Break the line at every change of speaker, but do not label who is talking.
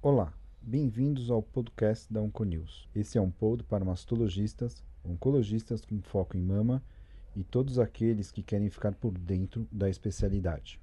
Olá, bem-vindos ao podcast da Onconews. Esse é um pod para mastologistas, oncologistas com foco em mama e todos aqueles que querem ficar por dentro da especialidade.